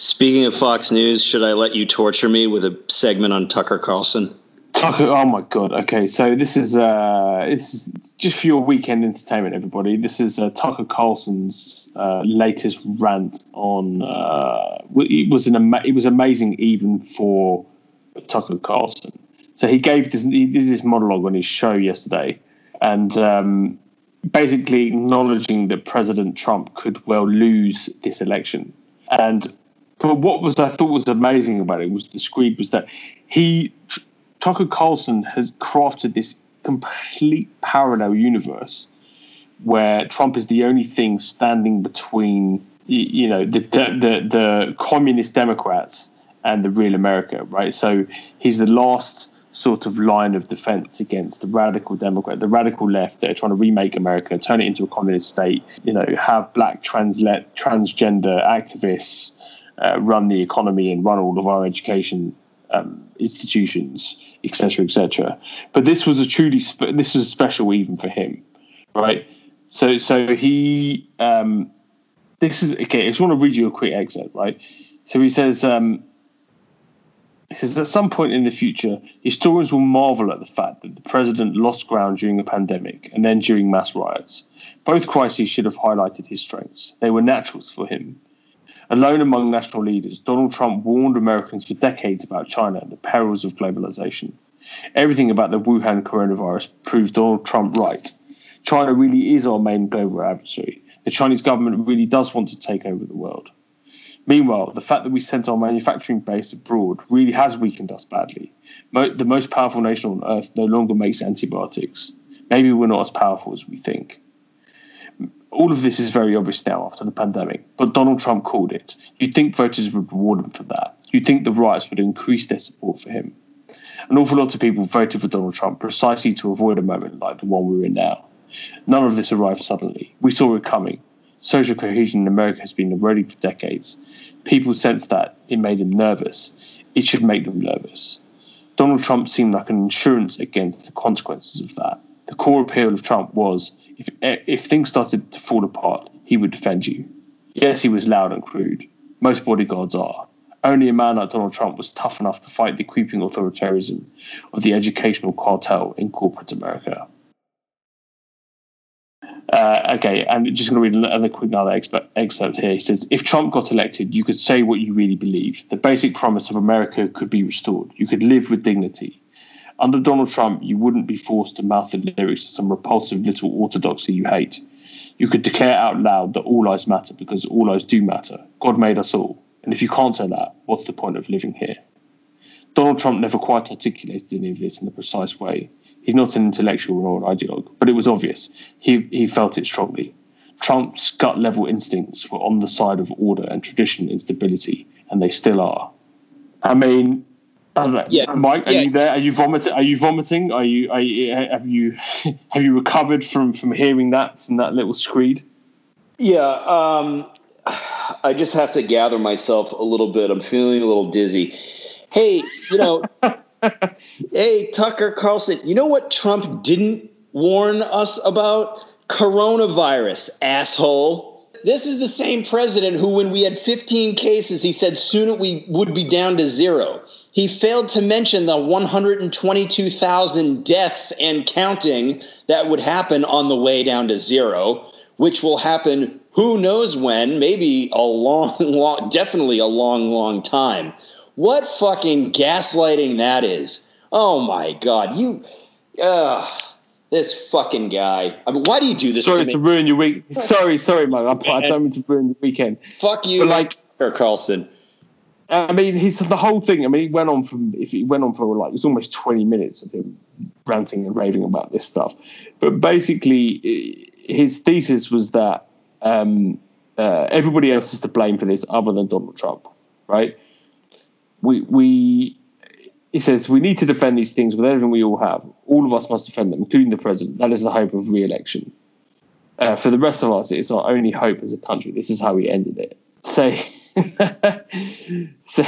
Speaking of Fox News, should I let you torture me with a segment on Tucker Carlson? Oh my god. Okay, so this is uh, this is just for your weekend entertainment, everybody. This is uh, Tucker Carlson's uh, latest rant on. Uh, it was an ama- it was amazing even for Tucker Carlson. So he gave this he did this monologue on his show yesterday, and um, basically acknowledging that President Trump could well lose this election. And but what was I thought was amazing about it was the screed was that he Tucker Carlson has crafted this complete parallel universe where Trump is the only thing standing between you know the the, the, the communist Democrats and the real America, right? So he's the last sort of line of defense against the radical Democrat, the radical left that are trying to remake America, turn it into a communist state, you know, have black translet transgender activists uh, run the economy and run all of our education um, institutions, etc., etc. But this was a truly spe- this was special even for him, right? So so he um, this is okay. I just want to read you a quick excerpt, right? So he says. Um, he says at some point in the future, historians will marvel at the fact that the president lost ground during a pandemic and then during mass riots. Both crises should have highlighted his strengths. They were naturals for him. Alone among national leaders, Donald Trump warned Americans for decades about China and the perils of globalization. Everything about the Wuhan coronavirus proves Donald Trump right. China really is our main global adversary. The Chinese government really does want to take over the world. Meanwhile, the fact that we sent our manufacturing base abroad really has weakened us badly. Mo- the most powerful nation on earth no longer makes antibiotics. Maybe we're not as powerful as we think all of this is very obvious now after the pandemic, but Donald Trump called it. You'd think voters would reward him for that. You'd think the riots would increase their support for him. An awful lot of people voted for Donald Trump precisely to avoid a moment like the one we're in now. None of this arrived suddenly. We saw it coming. Social cohesion in America has been eroding for decades. People sensed that it made them nervous. It should make them nervous. Donald Trump seemed like an insurance against the consequences of that. The core appeal of Trump was if if things started to fall apart, he would defend you. Yes, he was loud and crude. Most bodyguards are. Only a man like Donald Trump was tough enough to fight the creeping authoritarianism of the educational cartel in corporate America. Uh, okay, and just going to read another quick another excerpt here. He says, "If Trump got elected, you could say what you really believed. The basic promise of America could be restored. You could live with dignity. Under Donald Trump, you wouldn't be forced to mouth the lyrics to some repulsive little orthodoxy you hate. You could declare out loud that all lives matter because all lives do matter. God made us all. And if you can't say that, what's the point of living here? Donald Trump never quite articulated any of this in a precise way. He's not an intellectual or an ideologue, but it was obvious. He, he felt it strongly. Trump's gut level instincts were on the side of order and tradition and stability, and they still are. I mean, yeah, Mike, are yeah. you there? Are you vomiting? Are you vomiting? Are you? Are you? Have you? Have you recovered from from hearing that from that little screed? Yeah, um, I just have to gather myself a little bit. I'm feeling a little dizzy. Hey, you know, hey Tucker Carlson, you know what Trump didn't warn us about? Coronavirus, asshole this is the same president who, when we had 15 cases, he said soon we would be down to zero. He failed to mention the 122,000 deaths and counting that would happen on the way down to zero, which will happen who knows when, maybe a long, long, definitely a long, long time. What fucking gaslighting that is. Oh my God. You, uh, this fucking guy. I mean, why do you do this sorry to, to ruin your week. Sorry, sorry, man. I, I don't mean to ruin your weekend. Fuck you, but like Carlson. I mean, he's the whole thing. I mean, he went on from if he went on for like it was almost twenty minutes of him ranting and raving about this stuff. But basically, his thesis was that um, uh, everybody else is to blame for this, other than Donald Trump. Right? We we he says we need to defend these things with everything we all have. All of us must defend them, including the president. That is the hope of re-election. Uh, for the rest of us, it's our only hope as a country. This is how he ended it. So so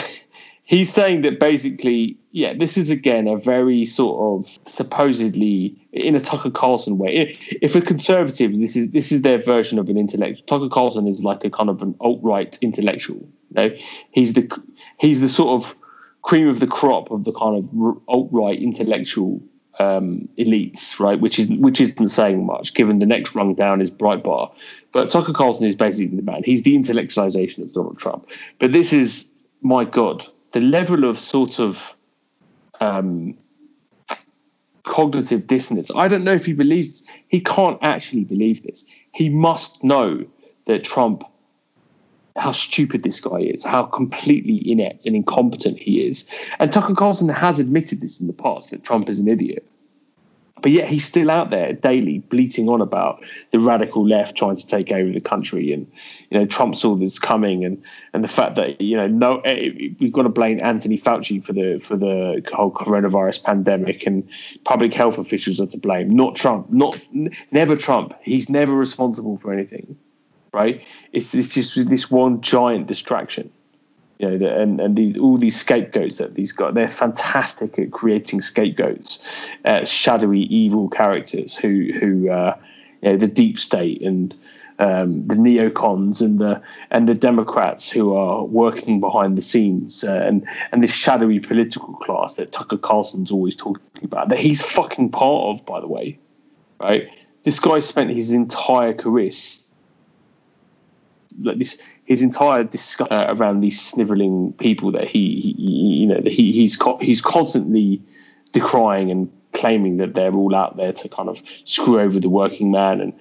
he's saying that basically, yeah, this is again a very sort of supposedly in a Tucker Carlson way. If a conservative, this is this is their version of an intellectual. Tucker Carlson is like a kind of an alt right intellectual. You know? He's the he's the sort of cream of the crop of the kind of alt right intellectual um, elites, right? Which is which isn't saying much, given the next rung down is Breitbart. But Tucker Carlson is basically the man. He's the intellectualization of Donald Trump. But this is, my God, the level of sort of um, cognitive dissonance. I don't know if he believes. He can't actually believe this. He must know that Trump how stupid this guy is, how completely inept and incompetent he is. And Tucker Carlson has admitted this in the past that Trump is an idiot. But yet he's still out there daily bleating on about the radical left trying to take over the country, and you know Trump's all that's coming, and and the fact that you know no eh, we've got to blame Anthony Fauci for the for the whole coronavirus pandemic, and public health officials are to blame, not Trump, not never Trump. He's never responsible for anything right? It's it's just this one giant distraction, you know, and and these all these scapegoats that these guys they're fantastic at creating scapegoats, uh, shadowy evil characters who who uh, you know the deep state and. Um, the neocons and the and the Democrats who are working behind the scenes, uh, and and this shadowy political class that Tucker Carlson's always talking about, that he's fucking part of, by the way, right? This guy spent his entire career like this his entire discussion uh, around these sniveling people that he, he you know he he's co- he's constantly decrying and claiming that they're all out there to kind of screw over the working man and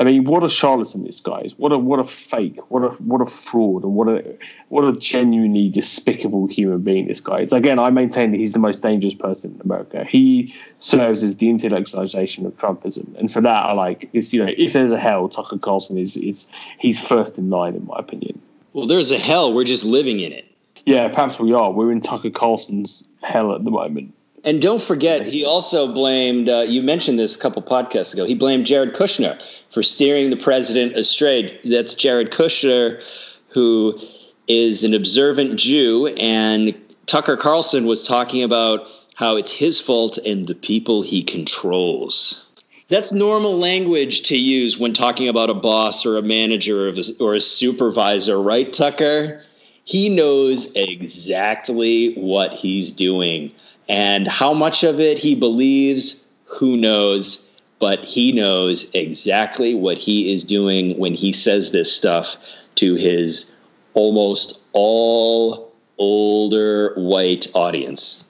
I mean, what a charlatan this guy is! What a what a fake! What a what a fraud! And what a what a genuinely despicable human being this guy is. Again, I maintain that he's the most dangerous person in America. He serves as the intellectualization of Trumpism, and for that, I like. It's you know, if there's a hell, Tucker Carlson is is he's first in line in my opinion. Well, there's a hell. We're just living in it. Yeah, perhaps we are. We're in Tucker Carlson's hell at the moment. And don't forget, he also blamed, uh, you mentioned this a couple podcasts ago, he blamed Jared Kushner for steering the president astray. That's Jared Kushner, who is an observant Jew. And Tucker Carlson was talking about how it's his fault and the people he controls. That's normal language to use when talking about a boss or a manager or a, or a supervisor, right, Tucker? He knows exactly what he's doing. And how much of it he believes, who knows? But he knows exactly what he is doing when he says this stuff to his almost all older white audience.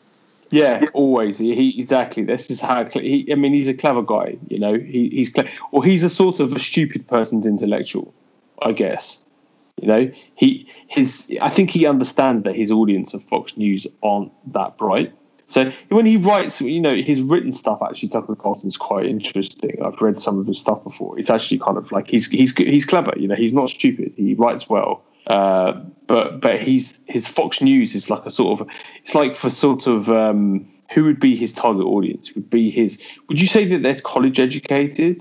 Yeah, always. He exactly. This is how. He, I mean, he's a clever guy. You know, he, he's or he's a sort of a stupid person's intellectual, I guess. You know, he his. I think he understands that his audience of Fox News aren't that bright. So when he writes, you know, his written stuff actually, Tucker Carlson's quite interesting. I've read some of his stuff before. It's actually kind of like he's he's he's clever. You know, he's not stupid. He writes well. Uh, but but he's his Fox News is like a sort of it's like for sort of um, who would be his target audience? Would be his? Would you say that they're college educated?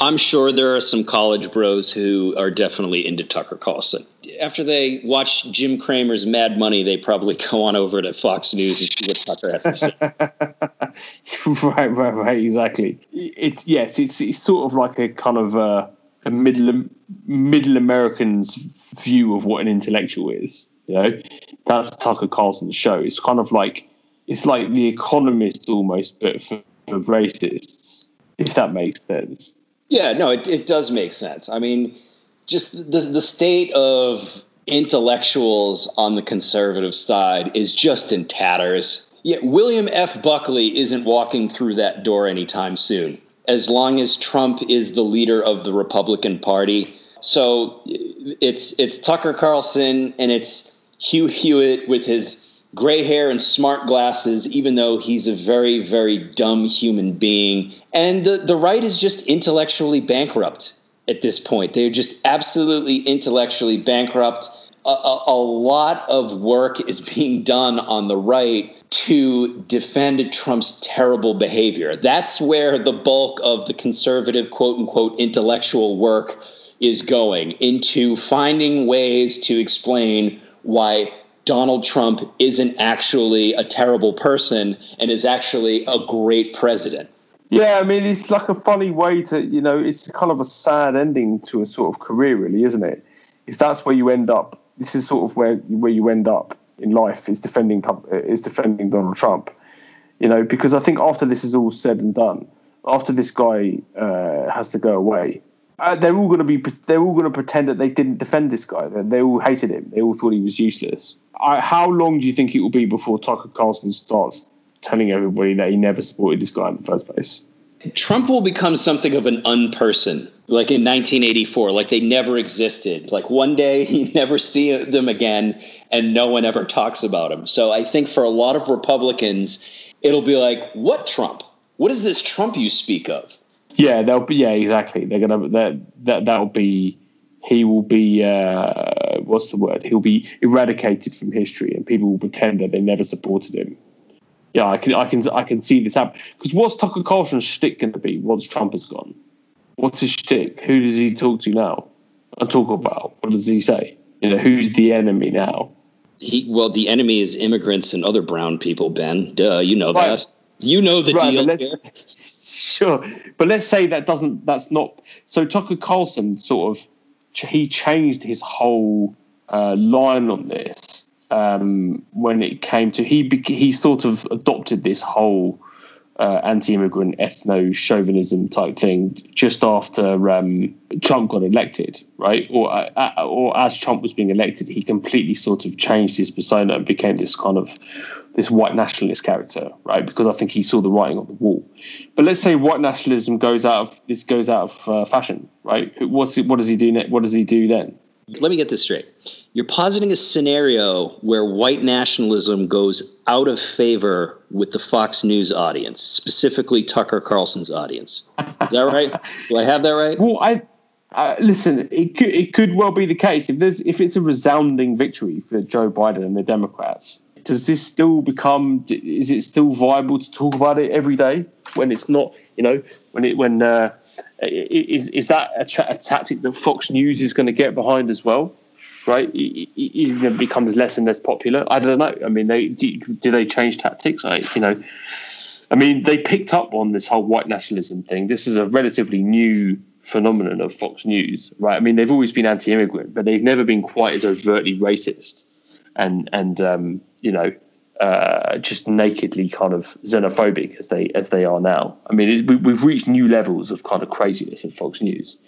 I'm sure there are some college bros who are definitely into Tucker Carlson. After they watch Jim Cramer's Mad Money, they probably go on over to Fox News and see what Tucker has to say. right, right, right. Exactly. It's yes, it's it's sort of like a kind of a, a middle middle American's view of what an intellectual is. You know, that's Tucker Carlson's show. It's kind of like it's like The Economist almost, but for, for racists. If that makes sense. Yeah, no, it, it does make sense. I mean, just the, the state of intellectuals on the conservative side is just in tatters. Yet William F. Buckley isn't walking through that door anytime soon, as long as Trump is the leader of the Republican Party. So it's it's Tucker Carlson and it's Hugh Hewitt with his gray hair and smart glasses, even though he's a very, very dumb human being. And the, the right is just intellectually bankrupt at this point. They're just absolutely intellectually bankrupt. A, a, a, lot of work is being done on the right to defend Trump's terrible behavior. That's where the bulk of the conservative, quote unquote, intellectual work is going into finding ways to explain why Donald Trump isn't actually a terrible person and is actually a great president. Yeah, I mean, it's like a funny way to, you know, it's kind of a sad ending to a sort of career, really, isn't it? If that's where you end up, this is sort of where where you end up in life is defending is defending Donald Trump, you know, because I think after this is all said and done, after this guy uh, has to go away, uh, they're all going to be they're all going to pretend that they didn't defend this guy. They, they all hated him. They all thought he was useless. I, how long do you think it will be before Tucker Carlson starts telling everybody that he never supported this guy in the first place. Trump will become something of an unperson, like in 1984, like they never existed. Like one day you never see them again, and no one ever talks about him. So I think for a lot of Republicans, it'll be like, "What Trump? What is this Trump you speak of?" Yeah, they'll be. Yeah, exactly. They're gonna that that that'll be. He will be. Uh, what's the word? He'll be eradicated from history, and people will pretend that they never supported him yeah, I can, I can, I can see this happen. Because what's Tucker Carlson's shtick going to be once Trump is gone? What's his shtick? Who does he talk to now? And talk about what does he say? You know, who's the enemy now? He well, the enemy is immigrants and other brown people. Ben, duh, you know right. that. You know the right, deal here. Sure, but let's say that doesn't. That's not. So Tucker Carlson sort of he changed his whole uh, line on this um, when it came to he he sort of adopted this whole uh, anti-immigrant ethno-chauvinism type thing just after um, Trump got elected, right? Or uh, uh, or as Trump was being elected, he completely sort of changed his persona and became this kind of this white nationalist character, right? Because I think he saw the writing on the wall. But let's say white nationalism goes out of this goes out of uh, fashion, right? What's it, what does he do? Ne- what does he do then? Let me get this straight. You're positing a scenario where white nationalism goes out of favor with the Fox News audience, specifically Tucker Carlson's audience. Is that right? Do I have that right? Well, I uh, listen. It could it could well be the case if there's if it's a resounding victory for Joe Biden and the Democrats. Does this still become? Is it still viable to talk about it every day when it's not? You know, when it when uh, is is that a, tra- a tactic that Fox News is going to get behind as well? Right, it, it, becomes less and less popular. I don't know. I mean, they do, do they change tactics? I, you know, I mean, they picked up on this whole white nationalism thing. This is a relatively new phenomenon of Fox News, right? I mean, they've always been anti-immigrant, but they've never been quite as overtly racist and and um, you know uh, just nakedly kind of xenophobic as they as they are now. I mean, we, have reached new levels of kind of craziness in Fox News.